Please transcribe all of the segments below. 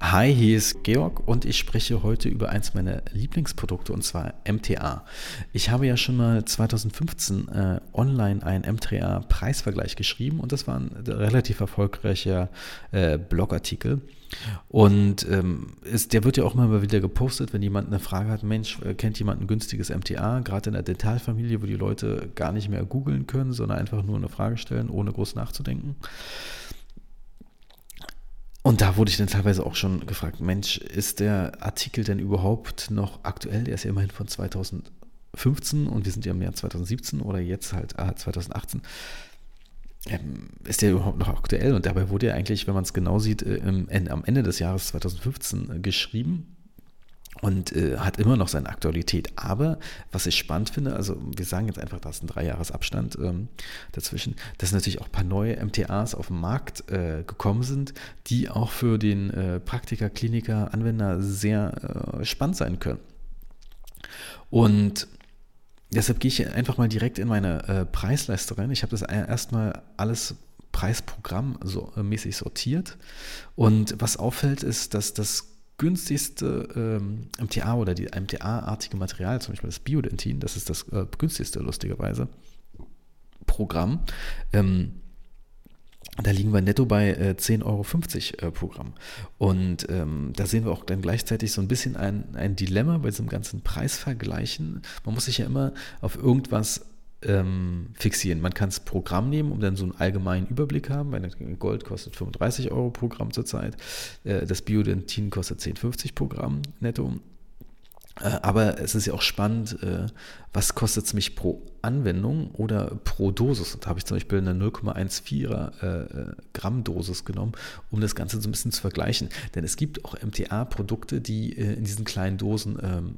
Hi, hier ist Georg und ich spreche heute über eins meiner Lieblingsprodukte und zwar MTA. Ich habe ja schon mal 2015 äh, online einen MTA-Preisvergleich geschrieben und das war ein relativ erfolgreicher äh, Blogartikel. Und ähm, ist, der wird ja auch mal wieder gepostet, wenn jemand eine Frage hat, Mensch, äh, kennt jemand ein günstiges MTA, gerade in der Dentalfamilie, wo die Leute gar nicht mehr googeln können, sondern einfach nur eine Frage stellen, ohne groß nachzudenken. Und da wurde ich dann teilweise auch schon gefragt, Mensch, ist der Artikel denn überhaupt noch aktuell? Der ist ja immerhin von 2015 und wir sind ja im Jahr 2017 oder jetzt halt 2018. Ah, ähm, ist der überhaupt noch aktuell? Und dabei wurde er eigentlich, wenn man es genau sieht, äh, am Ende des Jahres 2015 äh, geschrieben und äh, hat immer noch seine Aktualität. Aber was ich spannend finde, also wir sagen jetzt einfach, da ist ein Dreijahresabstand ähm, dazwischen, dass natürlich auch ein paar neue MTAs auf den Markt äh, gekommen sind, die auch für den äh, Praktiker, Kliniker, Anwender sehr äh, spannend sein können. Und deshalb gehe ich einfach mal direkt in meine äh, Preisleiste rein. Ich habe das erstmal alles Preisprogramm so, äh, mäßig sortiert. Und was auffällt, ist, dass das günstigste ähm, MTA oder die MTA-artige Material, zum Beispiel das Biodentin, das ist das äh, günstigste, lustigerweise, Programm. Ähm, da liegen wir netto bei äh, 10,50 Euro äh, Programm. Und ähm, da sehen wir auch dann gleichzeitig so ein bisschen ein, ein Dilemma bei diesem ganzen Preisvergleichen. Man muss sich ja immer auf irgendwas ähm, fixieren. Man kann das Programm nehmen, um dann so einen allgemeinen Überblick haben. Gold kostet 35 Euro Programm zurzeit. Äh, das Biodentin kostet 10,50 Programm netto. Äh, aber es ist ja auch spannend, äh, was kostet es mich pro Anwendung oder pro Dosis. Und da habe ich zum Beispiel eine 0,14er äh, Gramm Dosis genommen, um das Ganze so ein bisschen zu vergleichen. Denn es gibt auch MTA-Produkte, die in diesen kleinen Dosen ähm,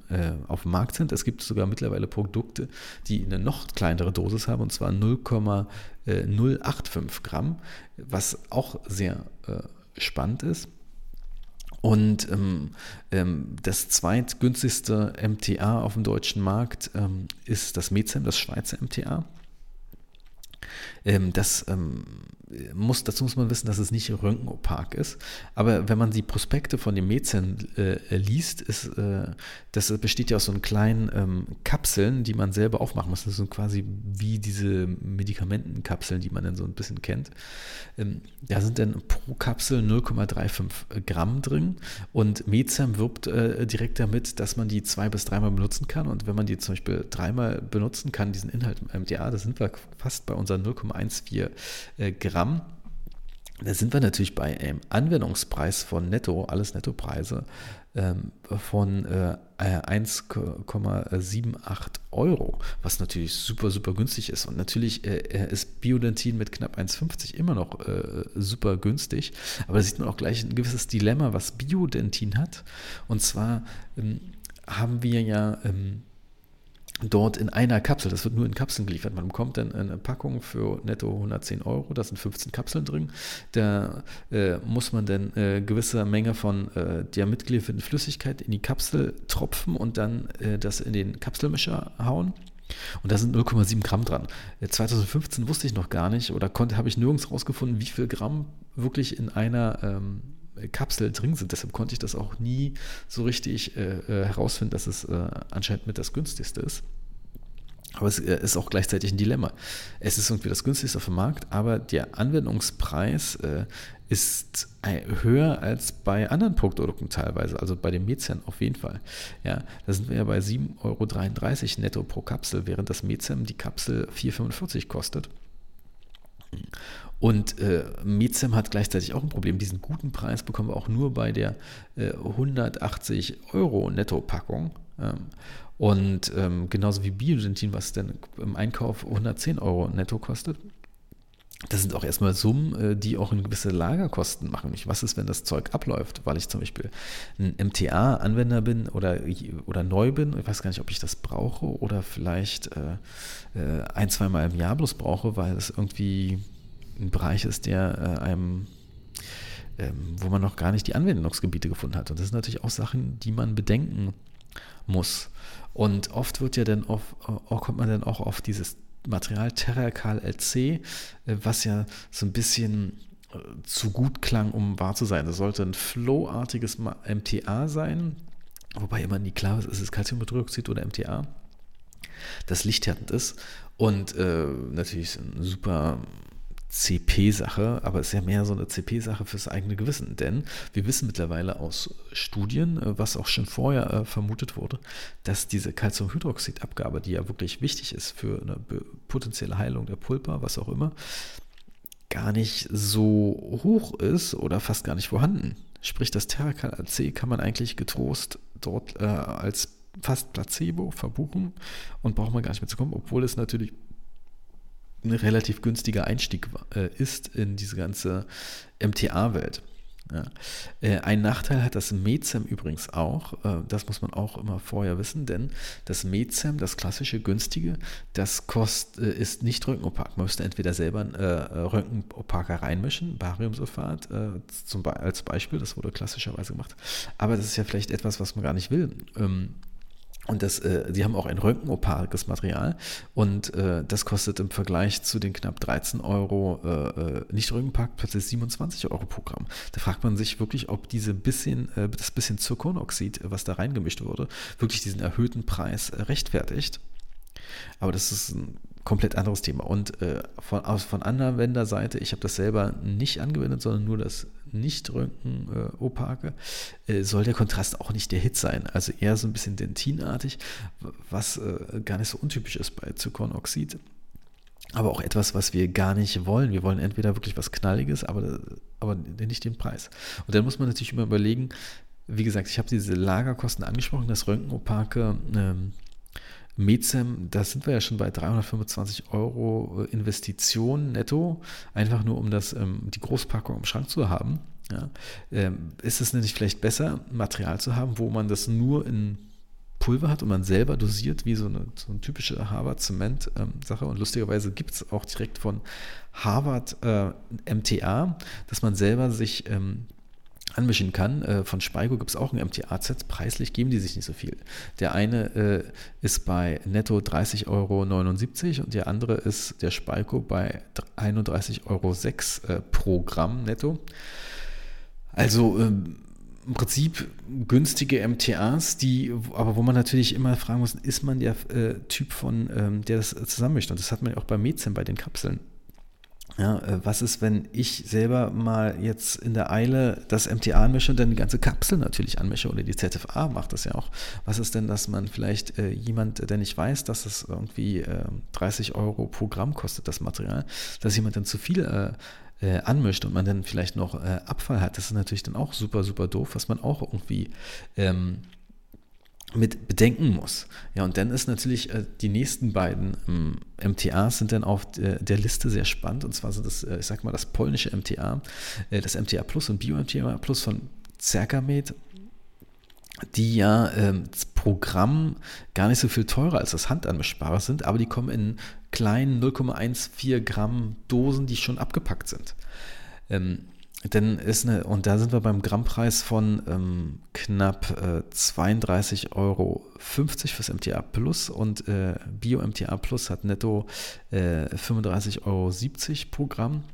auf dem Markt sind. Es gibt sogar mittlerweile Produkte, die eine noch kleinere Dosis haben, und zwar 0,085 Gramm, was auch sehr spannend ist. Und ähm, ähm, das zweitgünstigste MTA auf dem deutschen Markt ähm, ist das Mezem, das Schweizer MTA. Ähm, das ähm, muss, dazu muss man wissen, dass es nicht röntgenopak ist. Aber wenn man die Prospekte von dem Mäzen äh, liest, ist, äh, das besteht ja aus so kleinen ähm, Kapseln, die man selber aufmachen muss. Das sind quasi wie diese Medikamentenkapseln, die man dann so ein bisschen kennt. Ähm, da sind dann pro Kapsel 0,35 Gramm drin und Mezem wirbt äh, direkt damit, dass man die zwei bis dreimal benutzen kann. Und wenn man die zum Beispiel dreimal benutzen kann, diesen Inhalt im MDA, da sind wir fast bei unseren 0,14 äh, Gramm. Da sind wir natürlich bei einem Anwendungspreis von Netto, alles Nettopreise, ähm, von äh, 1,78 Euro, was natürlich super, super günstig ist. Und natürlich äh, ist Biodentin mit knapp 1,50 immer noch äh, super günstig. Aber da sieht man auch gleich ein gewisses Dilemma, was Biodentin hat. Und zwar ähm, haben wir ja ähm, dort in einer Kapsel, das wird nur in Kapseln geliefert. Man bekommt dann eine Packung für netto 110 Euro, da sind 15 Kapseln drin. Da äh, muss man dann äh, gewisse Menge von äh, der mitgelieferten Flüssigkeit in die Kapsel tropfen und dann äh, das in den Kapselmischer hauen. Und da sind 0,7 Gramm dran. 2015 äh, wusste ich noch gar nicht oder habe ich nirgends rausgefunden, wie viel Gramm wirklich in einer ähm, Kapsel drin sind. Deshalb konnte ich das auch nie so richtig äh, äh, herausfinden, dass es äh, anscheinend mit das günstigste ist. Aber es äh, ist auch gleichzeitig ein Dilemma. Es ist irgendwie das günstigste auf dem Markt, aber der Anwendungspreis äh, ist äh, höher als bei anderen Produkten teilweise, also bei dem Mezem auf jeden Fall. Ja, da sind wir ja bei 7,33 Euro netto pro Kapsel, während das Mezem die Kapsel 4,45 kostet. Und äh, Mezem hat gleichzeitig auch ein Problem. Diesen guten Preis bekommen wir auch nur bei der äh, 180 Euro Netto-Packung. Ähm, und ähm, genauso wie Biogentin, was dann im Einkauf 110 Euro netto kostet. Das sind auch erstmal Summen, äh, die auch eine gewisse Lagerkosten machen. Was ist, wenn das Zeug abläuft? Weil ich zum Beispiel ein MTA-Anwender bin oder, oder neu bin. Ich weiß gar nicht, ob ich das brauche oder vielleicht äh, äh ein, zweimal im Jahr bloß brauche, weil es irgendwie ein Bereich ist, der äh, einem, ähm, wo man noch gar nicht die Anwendungsgebiete gefunden hat. Und das sind natürlich auch Sachen, die man bedenken muss. Und oft wird ja dann auf, äh, kommt man dann auch auf dieses Material Terracal LC, äh, was ja so ein bisschen zu gut klang, um wahr zu sein. Das sollte ein flowartiges MTA sein, wobei immer nie klar ist, ist es Calciumhydroxid oder MTA, das lichthärtend ist und äh, natürlich eine super CP-Sache, aber es ist ja mehr so eine CP-Sache fürs eigene Gewissen, denn wir wissen mittlerweile aus Studien, äh, was auch schon vorher äh, vermutet wurde, dass diese Calciumhydroxidabgabe, die ja wirklich wichtig ist für eine potenzielle Heilung der Pulpa, was auch immer, gar nicht so hoch ist oder fast gar nicht vorhanden. Sprich, das Terracal C kann man eigentlich getrost dort äh, als fast Placebo verbuchen und braucht man gar nicht mehr zu kommen, obwohl es natürlich ein relativ günstiger Einstieg äh, ist in diese ganze MTA-Welt. Ja. Äh, ein Nachteil hat das Mezem übrigens auch, äh, das muss man auch immer vorher wissen, denn das Mezem, das klassische günstige, das kost, äh, ist nicht röntgenopak. Man müsste entweder selber einen Röntgenopaker reinmischen, Bariumsulfat zum als Beispiel, das wurde klassischerweise gemacht. Aber das ist ja vielleicht etwas, was man gar nicht will. Ähm, und das, äh, die haben auch ein röntgenopakes Material und äh, das kostet im Vergleich zu den knapp 13 Euro äh, äh nicht Röntgenpark plötzlich 27 Euro pro Gramm. Da fragt man sich wirklich, ob diese bisschen, äh, das bisschen Zirkonoxid, was da reingemischt wurde, wirklich diesen erhöhten Preis rechtfertigt. Aber das ist ein komplett anderes Thema. Und äh, von, aus, von Anwenderseite, ich habe das selber nicht angewendet, sondern nur das nicht-Röntgen-Opake, äh, soll der Kontrast auch nicht der Hit sein. Also eher so ein bisschen dentinartig, was äh, gar nicht so untypisch ist bei Zirkonoxid. Aber auch etwas, was wir gar nicht wollen. Wir wollen entweder wirklich was Knalliges, aber, aber nicht den Preis. Und dann muss man natürlich immer überlegen, wie gesagt, ich habe diese Lagerkosten angesprochen, das Röntgenopake ähm, Mezem, da sind wir ja schon bei 325 Euro äh, Investition netto, einfach nur um das, ähm, die Großpackung im Schrank zu haben. Ja. Ähm, ist es nicht vielleicht besser, Material zu haben, wo man das nur in Pulver hat und man selber dosiert, wie so eine, so eine typische Harvard-Zement-Sache. Und lustigerweise gibt es auch direkt von Harvard äh, MTA, dass man selber sich ähm, anmischen kann. Äh, von Speigo gibt es auch ein MTA-Set. Preislich geben die sich nicht so viel. Der eine äh, ist bei netto 30,79 Euro und der andere ist der Speigo bei 31,06 Euro äh, pro Gramm netto. Also ähm, im Prinzip günstige MTAs, die, aber wo man natürlich immer fragen muss, ist man der äh, Typ von, ähm, der das zusammenmischt? Und das hat man ja auch bei Mezem, bei den Kapseln. Ja, äh, was ist, wenn ich selber mal jetzt in der Eile das MTA anmische und dann die ganze Kapsel natürlich anmische oder die ZFA macht das ja auch. Was ist denn, dass man vielleicht äh, jemand, der nicht weiß, dass es irgendwie äh, 30 Euro pro Gramm kostet, das Material, dass jemand dann zu viel äh, äh anmischt und man dann vielleicht noch äh, Abfall hat. Das ist natürlich dann auch super, super doof, was man auch irgendwie ähm, mit bedenken muss. Ja, und dann ist natürlich äh, die nächsten beiden ähm, MTAs sind dann auf der, der, Liste sehr spannend. Und zwar sind das, äh, ich sag mal, das polnische MTA, äh, das MTA Plus und Bio-MTA Plus von Cercamed, die ja ähm, das Programm gar nicht so viel teurer als das Handanmischbare sind, aber die kommen in kleinen 0,14 Gramm Dosen, die schon abgepackt sind. Ähm, denn ist eine, und da sind wir beim Grammpreis von ähm, knapp äh, 32,50 Euro fürs MTA Plus und äh, Bio MTA Plus hat netto äh, 35,70 Euro pro Gramm.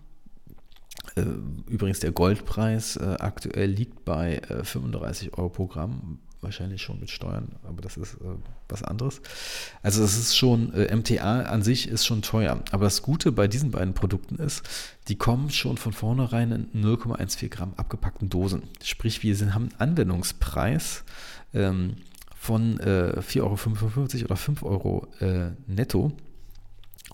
Äh, übrigens der Goldpreis äh, aktuell liegt bei 35 äh, Euro pro Gramm wahrscheinlich schon mit Steuern, aber das ist äh, was anderes. Also es ist schon, äh, MTA an sich ist schon teuer. Aber das Gute bei diesen beiden Produkten ist, die kommen schon von vornherein in 0,14 Gramm abgepackten Dosen. Sprich, wir sind, haben einen Anwendungspreis ähm, von äh, 4,55 Euro oder 5 Euro äh, netto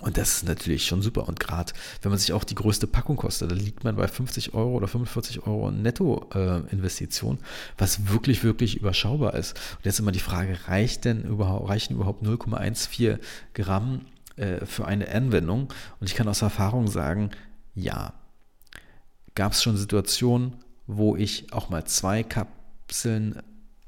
und das ist natürlich schon super. Und gerade wenn man sich auch die größte Packung kostet, da liegt man bei 50 Euro oder 45 Euro Netto-Investition, was wirklich, wirklich überschaubar ist. Und jetzt immer die Frage, reicht denn überhaupt, reichen überhaupt 0,14 Gramm äh, für eine Anwendung? Und ich kann aus Erfahrung sagen, ja. Gab es schon Situationen, wo ich auch mal zwei Kapseln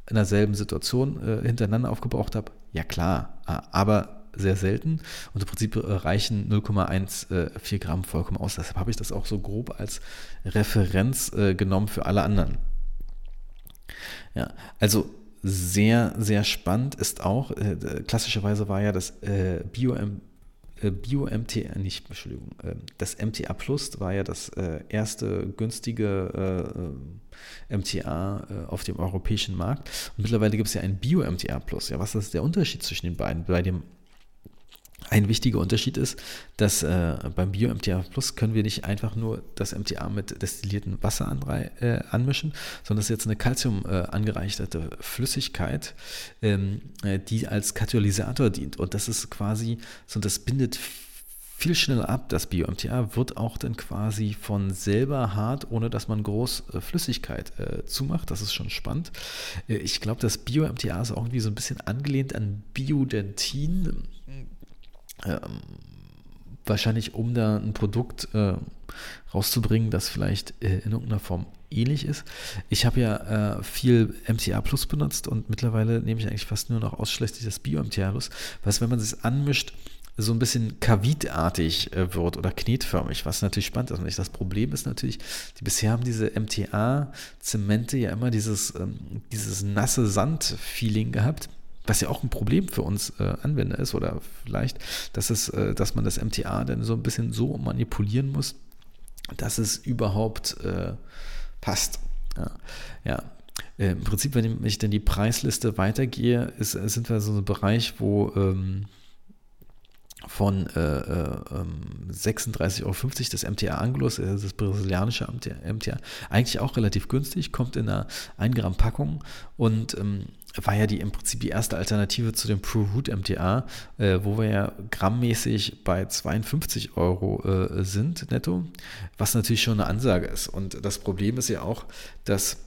in derselben Situation äh, hintereinander aufgebraucht habe? Ja klar, aber sehr selten und im Prinzip reichen 0,14 Gramm vollkommen aus. Deshalb habe ich das auch so grob als Referenz äh, genommen für alle anderen. Ja, also sehr, sehr spannend ist auch, äh, klassischerweise war ja das äh, Bio äh, Bio-MTA, nicht, Entschuldigung, äh, das MTA Plus war ja das äh, erste günstige äh, MTA äh, auf dem europäischen Markt. Und mittlerweile gibt es ja ein Bio-MTA Plus. Ja, was ist der Unterschied zwischen den beiden? Bei dem ein wichtiger Unterschied ist, dass äh, beim Bio-MTA Plus können wir nicht einfach nur das MTA mit destilliertem Wasser anrei äh, anmischen, sondern es ist jetzt eine Calcium äh, angereicherte Flüssigkeit, ähm, äh, die als Katalysator dient. Und das ist quasi so, das bindet viel schneller ab. Das Bio-MTA wird auch dann quasi von selber hart, ohne dass man groß äh, Flüssigkeit äh, zumacht. Das ist schon spannend. ich glaube, das Bio-MTA ist auch irgendwie so ein bisschen angelehnt an Biodentin ähm, wahrscheinlich um da ein Produkt äh, rauszubringen, das vielleicht äh, in irgendeiner Form ähnlich ist. Ich habe ja äh, viel MTA Plus benutzt und mittlerweile nehme ich eigentlich fast nur noch ausschließlich das Bio-MTA Plus, was, wenn man es anmischt, so ein bisschen kavitartig äh, wird oder knetförmig, was natürlich spannend ist. Und das Problem ist natürlich, die bisher haben diese MTA-Zemente ja immer dieses, ähm, dieses nasse Sand-Feeling gehabt was ja auch ein Problem für uns äh, Anwender ist oder vielleicht, dass es, äh, dass man das MTA dann so ein bisschen so manipulieren muss, dass es überhaupt äh, passt. Ja, ja. Äh, Im Prinzip, wenn ich dann die Preisliste weitergehe, ist, sind wir so ein Bereich, wo ähm, von äh, äh, 36,50 ähm, Euro das MTA Anglus, äh, das brasilianische MTA, eigentlich auch relativ günstig, kommt in einer 1 Gramm Packung und ähm, war ja die im Prinzip die erste Alternative zu dem Pro Root MTA, äh, wo wir ja grammmäßig bei 52 Euro äh, sind netto, was natürlich schon eine Ansage ist. Und das Problem ist ja auch, dass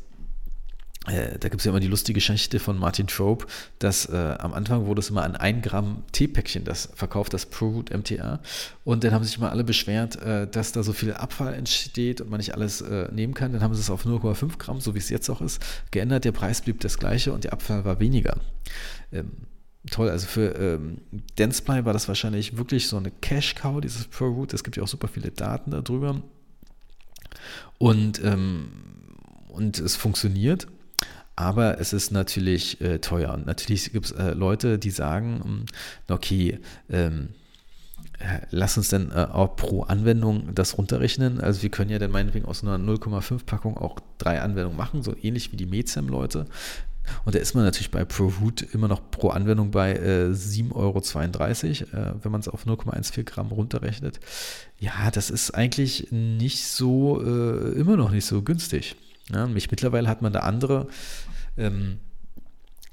äh, da gibt es ja immer die lustige Geschichte von Martin Trope, dass äh, am Anfang wurde es immer an 1 Gramm Teepäckchen das verkauft, das ProRoot MTA. Und dann haben sich mal alle beschwert, äh, dass da so viel Abfall entsteht und man nicht alles äh, nehmen kann. Dann haben sie es auf 0,5 Gramm, so wie es jetzt auch ist, geändert. Der Preis blieb das gleiche und der Abfall war weniger. Ähm, toll, also für ähm, Danceply war das wahrscheinlich wirklich so eine Cash-Cow, dieses ProRoot. Es gibt ja auch super viele Daten darüber. Und, ähm, und es funktioniert aber es ist natürlich äh, teuer. Und natürlich gibt es äh, Leute, die sagen, hm, okay, ähm, äh, lass uns denn äh, auch pro Anwendung das runterrechnen. Also wir können ja dann meinetwegen aus einer 0,5 Packung auch drei Anwendungen machen, so ähnlich wie die Mezem-Leute. Und da ist man natürlich bei ProRoot immer noch pro Anwendung bei äh, 7,32 Euro, äh, wenn man es auf 0,14 Gramm runterrechnet. Ja, das ist eigentlich nicht so, äh, immer noch nicht so günstig. Ja, mich, mittlerweile hat man da andere ähm,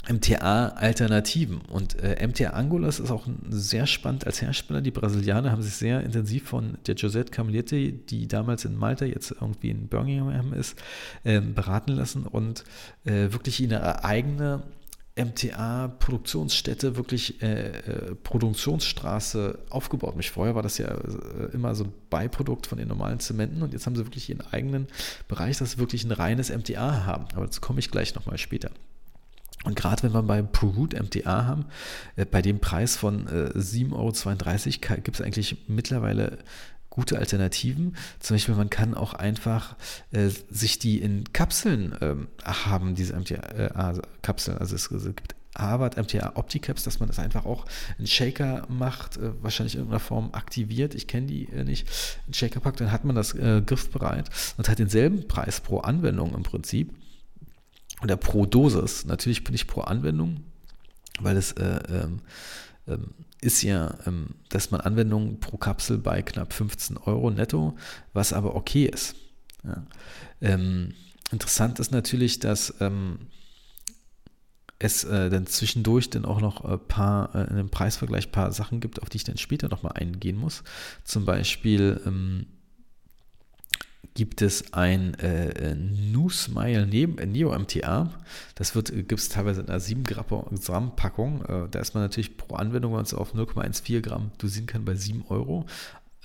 MTA-Alternativen. Und äh, MTA Angolas ist auch sehr spannend als Hersteller. Die Brasilianer haben sich sehr intensiv von der Josette Camillete, die damals in Malta, jetzt irgendwie in Birmingham ist, äh, beraten lassen und äh, wirklich ihre eigene MTA-Produktionsstätte, wirklich äh, äh, Produktionsstraße aufgebaut. Mich vorher war das ja äh, immer so ein Beiprodukt von den normalen Zementen und jetzt haben sie wirklich ihren eigenen Bereich, dass sie wirklich ein reines MTA haben. Aber dazu komme ich gleich nochmal später. Und gerade wenn wir beim ProRoot MTA haben, äh, bei dem Preis von äh, 7,32 Euro gibt es eigentlich mittlerweile gute Alternativen. Zum Beispiel, man kann auch einfach äh, sich die in Kapseln ähm, haben, diese MTA-Kapseln. Äh, also es, es gibt Harvard MTA Opticaps, dass man das einfach auch in Shaker macht, äh, wahrscheinlich in irgendeiner Form aktiviert. Ich kenne die äh, nicht. In Shaker packt, dann hat man das äh, griffbereit und hat denselben Preis pro Anwendung im Prinzip. Oder pro Dosis. Natürlich bin ich pro Anwendung, weil es äh, ähm, ist ja, ähm, dass man Anwendungen pro Kapsel bei knapp 15 Euro netto, was aber okay ist. Ja. Ähm, interessant ist natürlich, dass ähm, es äh, dann zwischendurch dann auch noch ein paar, äh, in dem Preisvergleich ein paar Sachen gibt, auf die ich dann später nochmal eingehen muss. Zum Beispiel ähm, gibt es ein äh, äh Nu-Smile Neo MTA. Das wird gibt es teilweise in einer 7 Gramm Packung. Äh, da ist man natürlich pro Anwendung, wenn man es auf 0,14 Gramm dosieren kann, bei 7 Euro.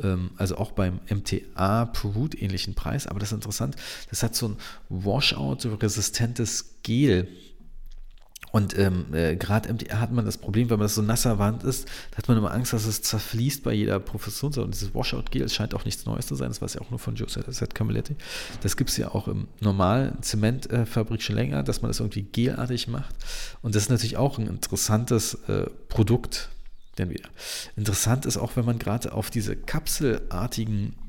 Ähm, also auch beim MTA Pro Root ähnlichen Preis. Aber das ist interessant. Das hat so ein Washout-resistentes Gel und ähm, äh, gerade hat man das Problem, wenn man das so nasser Wand ist, hat man immer Angst, dass es zerfließt bei jeder Profession. Und dieses Washout-Gel scheint auch nichts Neues zu sein. Das es ja auch nur von Joseph Camilletti. Das gibt es ja auch im normalen Zementfabrik schon länger, dass man das irgendwie gelartig macht. Und das ist natürlich auch ein interessantes äh, Produkt denn wieder. Interessant ist auch, wenn man gerade auf diese kapselartigen äh,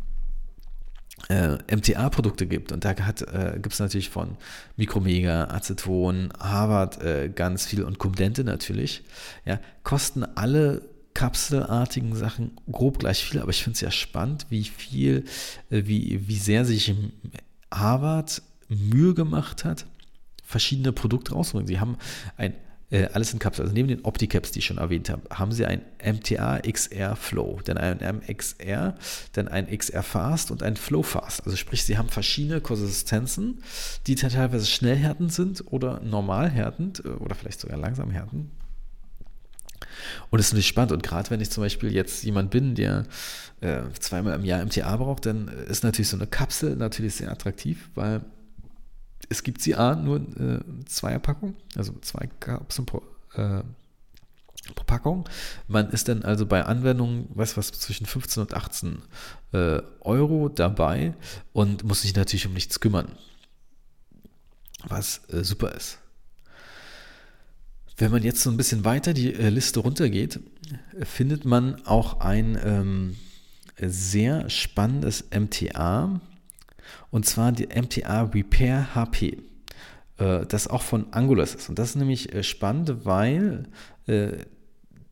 MTA-Produkte gibt. Und da äh, gibt es natürlich von Mikromega, Aceton, Harvard äh, ganz viel und Cumdente natürlich. Ja, kosten alle kapselartigen Sachen grob gleich viel, aber ich finde es ja spannend, wie viel, äh, wie, wie sehr sich Harvard Mühe gemacht hat, verschiedene Produkte rauszubringen. Sie haben ein äh, alles in Kapseln. Also neben den Opticaps, die ich schon erwähnt habe, haben sie ein MTA XR Flow, dann ein MXR, dann ein XR Fast und ein Flow Fast. Also sprich, sie haben verschiedene Konsistenzen, die teilweise schnell härtend sind oder normal härtend äh, oder vielleicht sogar langsam härtend. Und das ist natürlich spannend. Und gerade wenn ich zum Beispiel jetzt jemand bin, der äh, zweimal im Jahr MTA braucht, dann ist natürlich so eine Kapsel natürlich sehr attraktiv, weil es gibt sie A, nur äh, Zweierpackung, also zwei Kapseln pro, äh, pro Packung. Man ist dann also bei Anwendungen, weiß was, zwischen 15 und 18 äh, Euro dabei und muss sich natürlich um nichts kümmern, was äh, super ist. Wenn man jetzt so ein bisschen weiter die äh, Liste runtergeht, findet man auch ein ähm, sehr spannendes MTA, und zwar die MTA Repair HP, äh, das auch von Angulas ist. Und das ist nämlich äh, spannend, weil äh,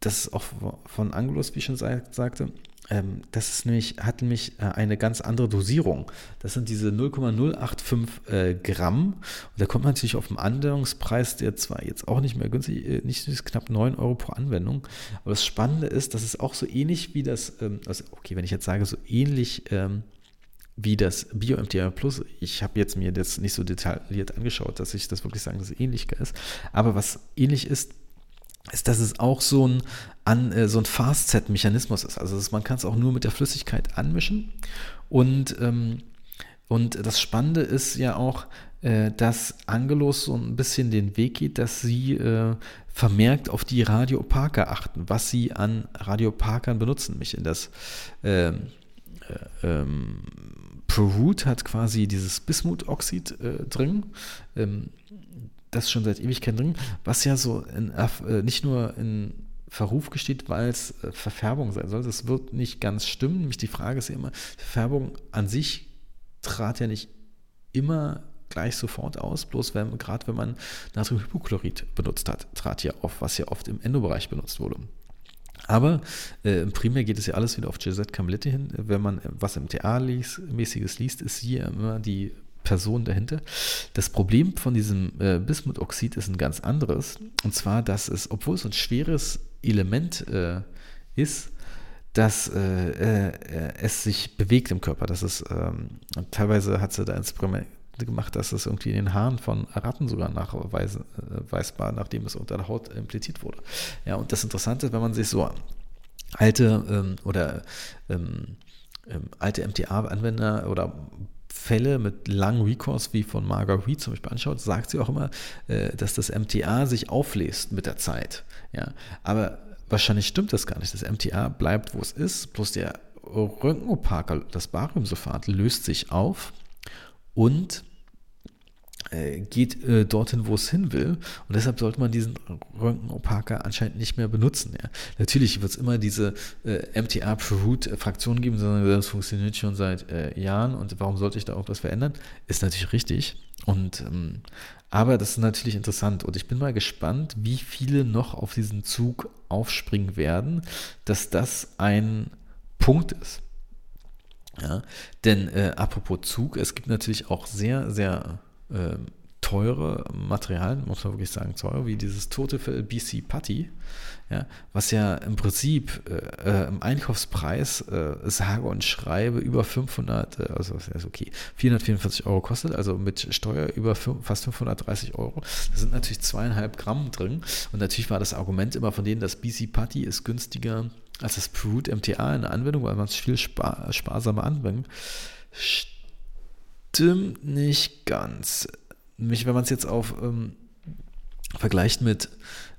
das auch von Angulas, wie ich schon sagte, ähm, das ist nämlich, hat nämlich eine ganz andere Dosierung. Das sind diese 0,085 Gramm. Und da kommt man natürlich auf einen Anwendungspreis, der zwar jetzt auch nicht mehr günstig, nicht ist knapp 9 Euro pro Anwendung. Aber das Spannende ist, dass es auch so ähnlich wie das, ähm, also okay, wenn ich jetzt sage, so ähnlich ähm, wie das Bio-MTR Plus. Ich habe jetzt mir das nicht so detailliert angeschaut, dass ich das wirklich sagen, dass es ähnlich ist. Aber was ähnlich ist, ist, dass es auch so ein, an, äh, so ein Fast-Set-Mechanismus ist. Also man kann es auch nur mit der Flüssigkeit anmischen. Und, ähm, und das Spannende ist ja auch, äh, dass Angelos so ein bisschen den Weg geht, dass sie äh, vermerkt auf die Radioparker achten, was sie an Radioparkern benutzen, nämlich in das ähm, ProRoot hat quasi dieses Bismutoxid äh, drin, ähm, das schon seit Ewigkeiten drin, was ja so in, äh, nicht nur in Verruf gesteht, weil es äh, Verfärbung sein soll. Das wird nicht ganz stimmen. Nämlich die Frage ist ja immer, Verfärbung an sich trat ja nicht immer gleich sofort aus, bloß wenn, gerade wenn man Natriumhypochlorid benutzt hat, trat ja auf, was ja oft im Endobereich benutzt wurde. Aber äh, primär geht es ja alles wieder auf Gisette Camlette hin. Wenn man was im TA-mäßiges liest, ist hier immer die Person dahinter. Das Problem von diesem äh, Bismutoxid ist ein ganz anderes. Und zwar, dass es, obwohl es ein schweres Element äh, ist, dass äh, äh es sich bewegt im Körper. Das ist, ähm, teilweise hat sie da Experiment, gemacht, dass es irgendwie in den Haaren von Ratten sogar nachweisbar, nachdem es unter der Haut impliziert wurde. Ja, und das Interessante ist, wenn man sich so alte ähm, oder ähm, ähm alte MTA-Anwender oder Fälle mit langen Recalls wie von Margaret zum Beispiel anschaut, sagt sie auch immer, äh, dass das MTA sich auflässt mit der Zeit. Ja, aber wahrscheinlich stimmt das gar nicht. Das MTA bleibt, wo es ist, bloß der Röntgenopaker, das Bariumsulfat, löst sich auf und äh, geht äh, dorthin, wo es hin will. Und deshalb sollte man diesen Röntgenopaker anscheinend nicht mehr benutzen. Ja. Natürlich wird es immer diese äh, MTA Root-Fraktion geben, sondern das funktioniert schon seit äh, Jahren und warum sollte ich da auch was verändern? Ist natürlich richtig. Und ähm, aber das ist natürlich interessant und ich bin mal gespannt, wie viele noch auf diesen Zug aufspringen werden, dass das ein Punkt ist. Ja, denn äh, apropos Zug, es gibt natürlich auch sehr, sehr äh, teure Materialien, muss man wirklich sagen, teuer, wie dieses tote BC Putty, ja, was ja im Prinzip äh, äh, im Einkaufspreis äh, sage und schreibe über 500, äh, also ist okay, 444 Euro kostet, also mit Steuer über fast 530 Euro. Da sind natürlich zweieinhalb Gramm drin und natürlich war das Argument immer von denen, das BC Putty ist günstiger als das Brute MTA in der Anwendung, weil man es viel spar sparsamer anwendet. Stimmt nicht ganz. Nämlich, wenn man es jetzt auf ähm, vergleicht mit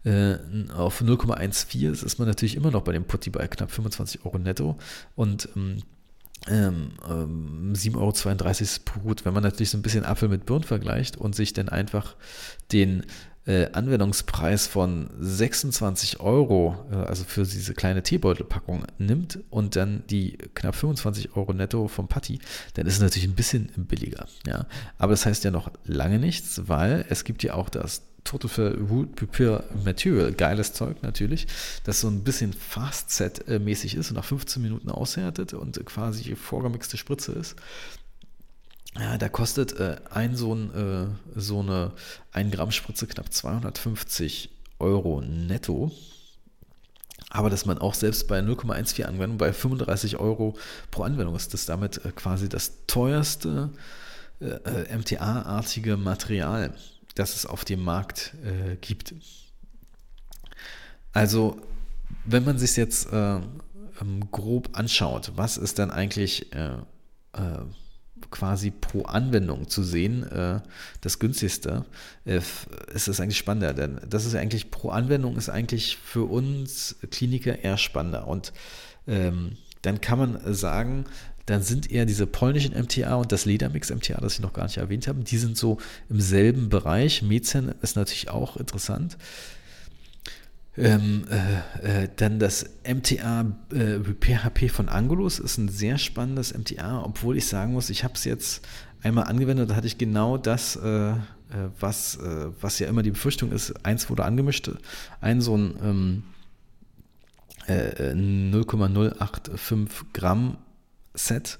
äh, auf 0,14 ist, man natürlich immer noch bei dem Putti bei knapp 25 Euro netto und ähm, ähm, 7,32 Euro ist gut. Wenn man natürlich so ein bisschen Apfel mit Birn vergleicht und sich dann einfach den äh, Anwendungspreis von 26 Euro, äh, also für diese kleine Teebeutelpackung, nimmt und dann die knapp 25 Euro netto vom Patti, dann ist es natürlich ein bisschen billiger. Ja? Aber das heißt ja noch lange nichts, weil es gibt ja auch das Total Wood Prepare Material, geiles Zeug natürlich, das so ein bisschen Fast-Set-mäßig ist und nach 15 Minuten aushärtet und quasi vorgemixte Spritze ist. Da kostet äh, ein so, ein, äh, so eine 1 Gramm Spritze knapp 250 Euro netto. Aber dass man auch selbst bei 0,14 Anwendung bei 35 Euro pro Anwendung ist, das damit äh, quasi das teuerste äh, äh, MTA-artige Material, das es auf dem Markt äh, gibt. Also, wenn man sich jetzt ähm, grob anschaut, was ist dann eigentlich quasi pro Anwendung zu sehen, äh, das günstigste, äh, ist das eigentlich spannender. Denn das ist eigentlich pro Anwendung ist eigentlich für uns Kliniker eher spannender. Und ähm, dann kann man sagen, dann sind eher diese polnischen MTA und das Ledermix MTA, das ich noch gar nicht erwähnt habe, die sind so im selben Bereich. Mezen ist natürlich auch interessant. Ähm, äh, äh, dann das MTA äh, PHP von Angelus ist ein sehr spannendes MTA, obwohl ich sagen muss, ich habe es jetzt einmal angewendet, da hatte ich genau das, äh, äh was, äh, was ja immer die Befürchtung ist. Eins wurde angemischt, ein so ein ähm, 0,085 Gramm Set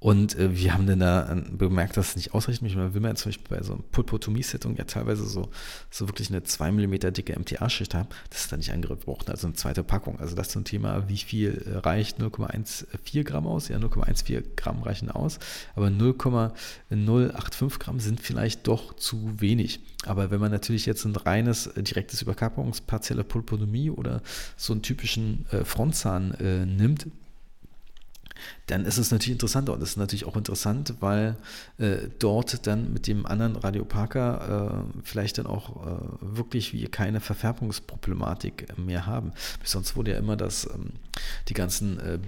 und äh, wir haben dann da äh, bemerkt, dass es nicht ausreicht. Manchmal will man zum Beispiel bei so einem Pulpotomie-Setting ja teilweise so, so wirklich eine 2 mm dicke MTA-Schicht haben. Das ist dann nicht angebraucht, also eine zweite Packung. Also das zum Thema, wie viel äh, reicht 0,14 Gramm aus? Ja, 0,14 Gramm reichen aus, aber 0,085 Gramm sind vielleicht doch zu wenig. Aber wenn man natürlich jetzt ein reines, äh, direktes Überkappungspartielle Pulpotomie oder so einen typischen äh, Frontzahn äh, nimmt, dann ist es natürlich interessanter. Und es ist natürlich auch interessant, weil äh, dort dann mit dem anderen Radioparker äh, vielleicht dann auch äh, wirklich wir keine Verfärbungsproblematik mehr haben. Sonst wurde ja immer das, ähm, die ganzen äh,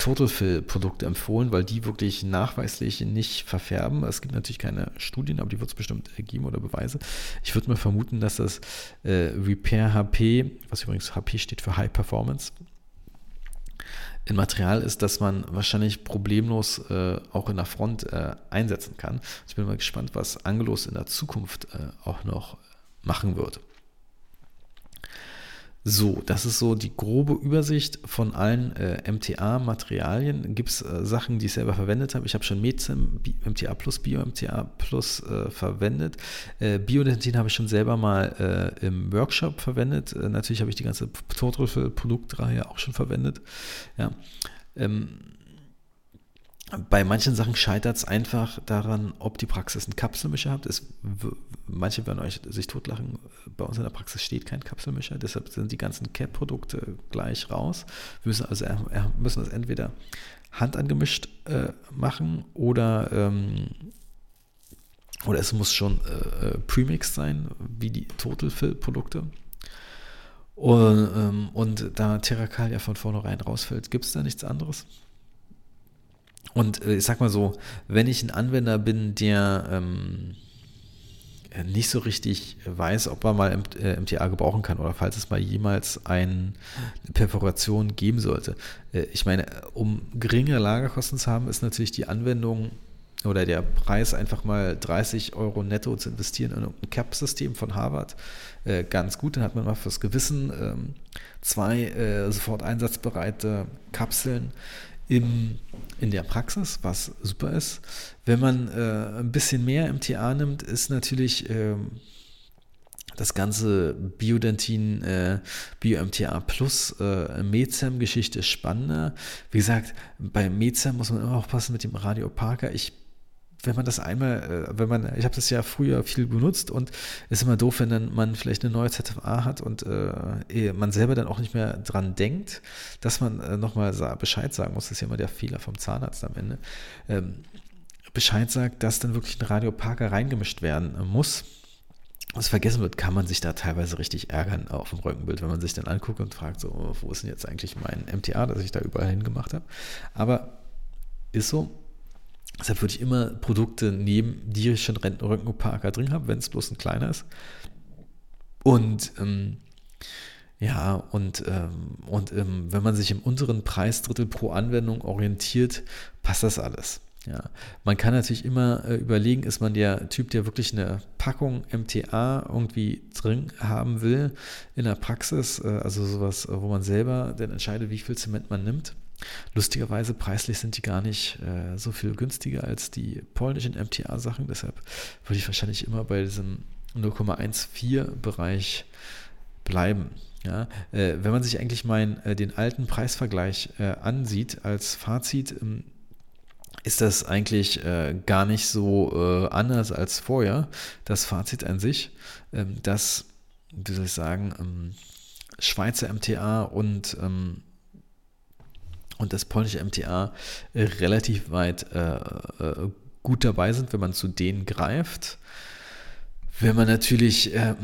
Total-Fill-Produkte empfohlen, weil die wirklich nachweislich nicht verfärben. Es gibt natürlich keine Studien, aber die wird es bestimmt geben oder Beweise. Ich würde mal vermuten, dass das äh, Repair HP, was übrigens HP steht für High Performance, ein Material ist, das man wahrscheinlich problemlos äh, auch in der Front äh, einsetzen kann. Ich bin mal gespannt, was Angelos in der Zukunft äh, auch noch machen wird. So, das ist so die grobe Übersicht von allen äh, MTA-Materialien. Gibt es äh, Sachen, die ich selber verwendet habe? Ich habe schon Mezim, MTA Plus, Bio MTA Plus äh, verwendet. Äh, Biodentin habe ich schon selber mal äh, im Workshop verwendet. Äh, natürlich habe ich die ganze Totrüffel-Produktreihe auch schon verwendet. Ja. Ähm, bei manchen Sachen scheitert es einfach daran, ob die Praxis einen Kapselmischer hat. Es, manche werden euch sich totlachen, bei uns in der Praxis steht kein Kapselmischer, deshalb sind die ganzen CAP-Produkte gleich raus. Wir müssen also müssen das entweder handangemischt äh, machen oder, ähm, oder es muss schon äh, äh premixed sein, wie die Total Fill-Produkte. Und, ähm, und da Terracal ja von vornherein rausfällt, gibt es da nichts anderes. Und äh, ich sag mal so, wenn ich ein Anwender bin, der ähm, nicht so richtig weiß, ob man mal MTA äh, gebrauchen kann oder falls es mal jemals eine Perforation geben sollte. Äh, ich meine, um geringere Lagerkosten zu haben, ist natürlich die Anwendung oder der Preis einfach mal 30 Euro netto zu investieren in ein CAP-System von Harvard ganz gut. Dann hat man mal fürs Gewissen ähm, zwei sofort einsatzbereite Kapseln im, in der Praxis, was super ist. Wenn man äh, ein bisschen mehr MTA nimmt, ist natürlich äh, das ganze Biodentin, äh, BioMTA Plus äh, Mezem-Geschichte spannender. Wie gesagt, bei Mezem muss man immer aufpassen mit dem Radio Parker. Ich wenn man das einmal, äh, wenn man, ich habe das ja früher viel benutzt und ist immer doof, wenn dann man vielleicht eine neue ZFA hat und äh, man selber dann auch nicht mehr dran denkt, dass man äh, nochmal Bescheid sagen muss. Das ist ja immer der Fehler vom Zahnarzt am Ende. Ähm, Bescheid sagt, dass dann wirklich ein Radioparker reingemischt werden muss. Was vergessen wird, kann man sich da teilweise richtig ärgern auf dem Röntgenbild, wenn man sich dann anguckt und fragt, so, wo ist denn jetzt eigentlich mein MTA, das ich da überall hingemacht habe. Aber ist so, Deshalb würde ich immer Produkte nehmen, die ich schon Röntgenparker drin habe, wenn es bloß ein kleiner ist. Und ähm, ja, und, ähm, und ähm, wenn man sich im unteren Preisdrittel pro Anwendung orientiert, passt das alles. Ja, man kann natürlich immer äh, überlegen, ist man der Typ, der wirklich eine Packung MTA irgendwie drin haben will in der Praxis, äh, also sowas, wo man selber dann entscheidet, wie viel Zement man nimmt. Lustigerweise preislich sind die gar nicht äh, so viel günstiger als die polnischen MTA-Sachen, deshalb würde ich wahrscheinlich immer bei diesem 0,14 Bereich bleiben. Ja, äh, wenn man sich eigentlich mein, äh, den alten Preisvergleich äh, ansieht als Fazit, ähm, ist das eigentlich äh, gar nicht so äh, anders als vorher. Das Fazit an sich, ähm, dass, wie soll ich sagen, ähm, Schweizer MTA und, ähm, und das polnische MTA äh, relativ weit äh, äh, gut dabei sind, wenn man zu denen greift. Wenn man natürlich ähm,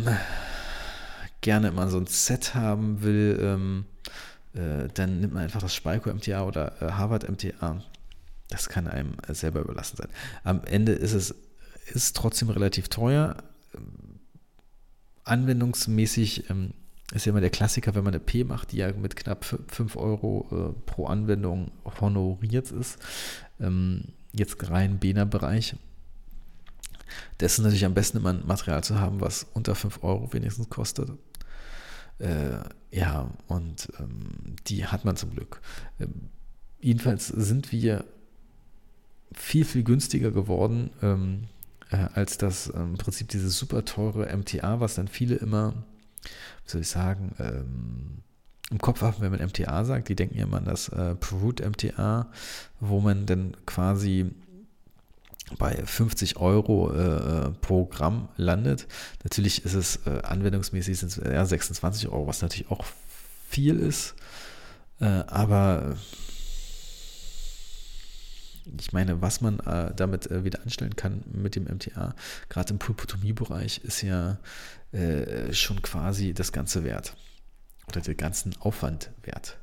gerne immer so ein Set haben will, ähm, äh, dann nimmt man einfach das Spalco MTA oder Harvard MTA das kann einem selber überlassen sein. Am Ende ist es ist trotzdem relativ teuer. Anwendungsmäßig ähm, ist ja immer der Klassiker, wenn man eine P macht, die ja mit knapp 5 Euro äh, pro Anwendung honoriert ist. Ähm, jetzt rein Bena-Bereich. Das ist natürlich am besten immer ein Material zu haben, was unter 5 Euro wenigstens kostet. Äh, ja, und ähm, die hat man zum Glück. Ähm, jedenfalls sind wir viel, viel günstiger geworden ähm, äh, als das ähm, im Prinzip dieses super teure MTA, was dann viele immer, wie soll ich sagen, ähm, im Kopf haben, wenn man MTA sagt. Die denken ja immer an das äh, Perut MTA, wo man dann quasi bei 50 Euro äh, pro Gramm landet. Natürlich ist es äh, anwendungsmäßig sind es ja, 26 Euro, was natürlich auch viel ist. Äh, aber ich meine, was man äh, damit äh, wieder anstellen kann mit dem MTA, gerade im Pulpotomie-Bereich, ist ja äh, schon quasi das Ganze wert. Oder den ganzen Aufwand wert.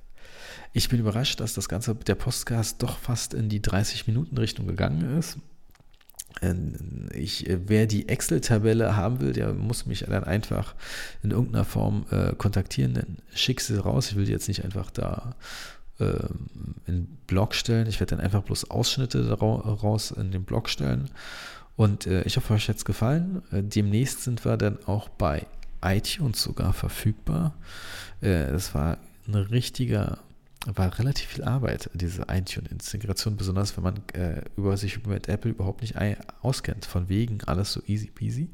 Ich bin überrascht, dass das Ganze, der Podcast doch fast in die 30-Minuten-Richtung gegangen ist. Ähm, ich, äh, wer die Excel-Tabelle haben will, der muss mich dann einfach in irgendeiner Form äh, kontaktieren, dann schick sie raus. Ich will die jetzt nicht einfach da in Blog stellen. Ich werde dann einfach bloß Ausschnitte daraus in den Blog stellen. Und äh, ich hoffe, euch hat es gefallen. Äh, demnächst sind wir dann auch bei iTunes sogar verfügbar. Äh, das war ein richtiger war relativ viel Arbeit, diese iTunes-Integration, besonders wenn man äh, über sich mit Apple überhaupt nicht auskennt. Von wegen alles so easy peasy.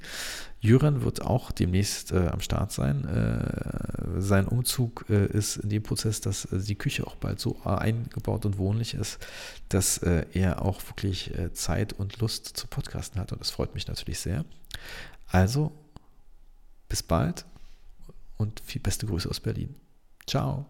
Jüran wird auch demnächst äh, am Start sein. Äh, sein Umzug äh, ist in dem Prozess, dass äh, die Küche auch bald so eingebaut und wohnlich ist, dass äh, er auch wirklich Zeit und Lust zu Podcasten hat. Und das freut mich natürlich sehr. Also, bis bald und viel beste Grüße aus Berlin. Ciao.